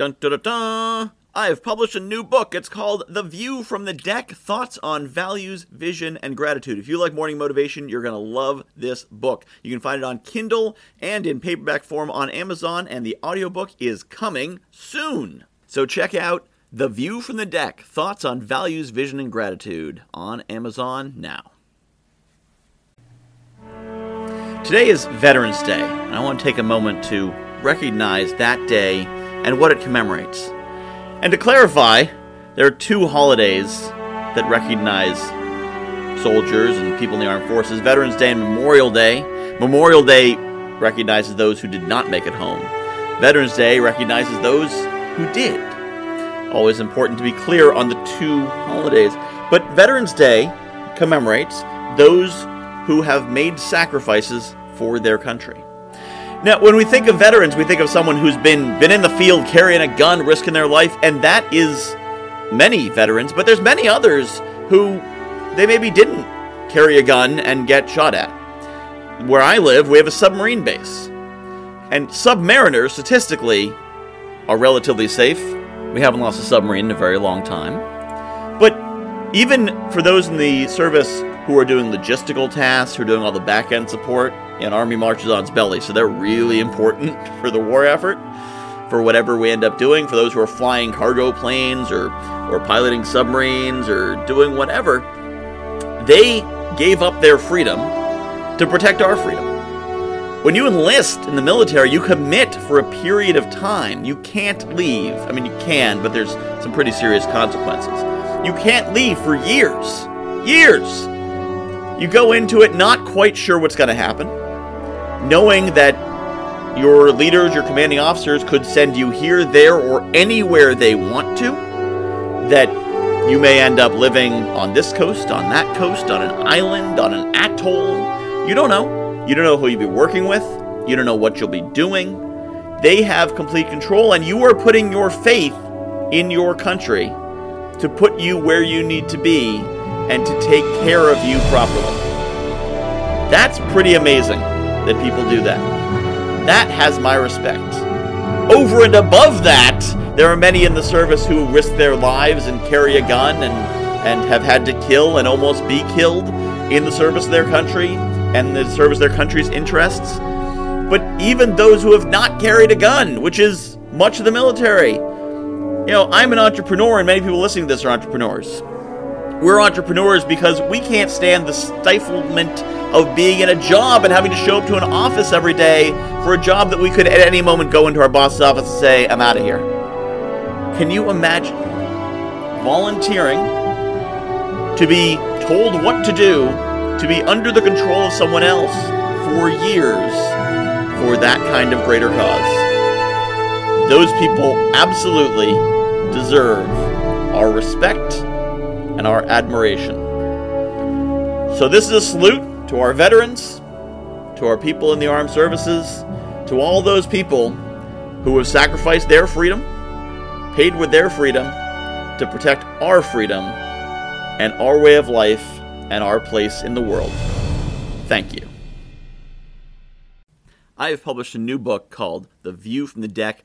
Dun dun dun dun! I have published a new book. It's called The View from the Deck Thoughts on Values, Vision, and Gratitude. If you like morning motivation, you're going to love this book. You can find it on Kindle and in paperback form on Amazon, and the audiobook is coming soon. So check out The View from the Deck Thoughts on Values, Vision, and Gratitude on Amazon now. Today is Veterans Day, and I want to take a moment to recognize that day and what it commemorates. And to clarify, there are two holidays that recognize soldiers and people in the armed forces Veterans Day and Memorial Day. Memorial Day recognizes those who did not make it home, Veterans Day recognizes those who did. Always important to be clear on the two holidays. But Veterans Day commemorates those who have made sacrifices for their country. Now, when we think of veterans, we think of someone who's been been in the field carrying a gun, risking their life, and that is many veterans, but there's many others who they maybe didn't carry a gun and get shot at. Where I live, we have a submarine base. And submariners statistically are relatively safe. We haven't lost a submarine in a very long time. But even for those in the service who are doing logistical tasks, who are doing all the back end support, and Army marches on its belly. So they're really important for the war effort, for whatever we end up doing, for those who are flying cargo planes or, or piloting submarines or doing whatever. They gave up their freedom to protect our freedom. When you enlist in the military, you commit for a period of time. You can't leave. I mean, you can, but there's some pretty serious consequences. You can't leave for years. Years. You go into it not quite sure what's going to happen, knowing that your leaders, your commanding officers could send you here, there, or anywhere they want to, that you may end up living on this coast, on that coast, on an island, on an atoll. You don't know. You don't know who you'll be working with. You don't know what you'll be doing. They have complete control, and you are putting your faith in your country to put you where you need to be and to take care of you properly. That's pretty amazing that people do that. That has my respect. Over and above that, there are many in the service who risk their lives and carry a gun and, and have had to kill and almost be killed in the service of their country and the service of their country's interests. But even those who have not carried a gun, which is much of the military. You know, I'm an entrepreneur, and many people listening to this are entrepreneurs. We're entrepreneurs because we can't stand the stiflement of being in a job and having to show up to an office every day for a job that we could at any moment go into our boss's office and say, I'm out of here. Can you imagine volunteering to be told what to do, to be under the control of someone else for years for that kind of greater cause? Those people absolutely deserve our respect and our admiration. So, this is a salute to our veterans, to our people in the armed services, to all those people who have sacrificed their freedom, paid with their freedom to protect our freedom and our way of life and our place in the world. Thank you. I have published a new book called The View from the Deck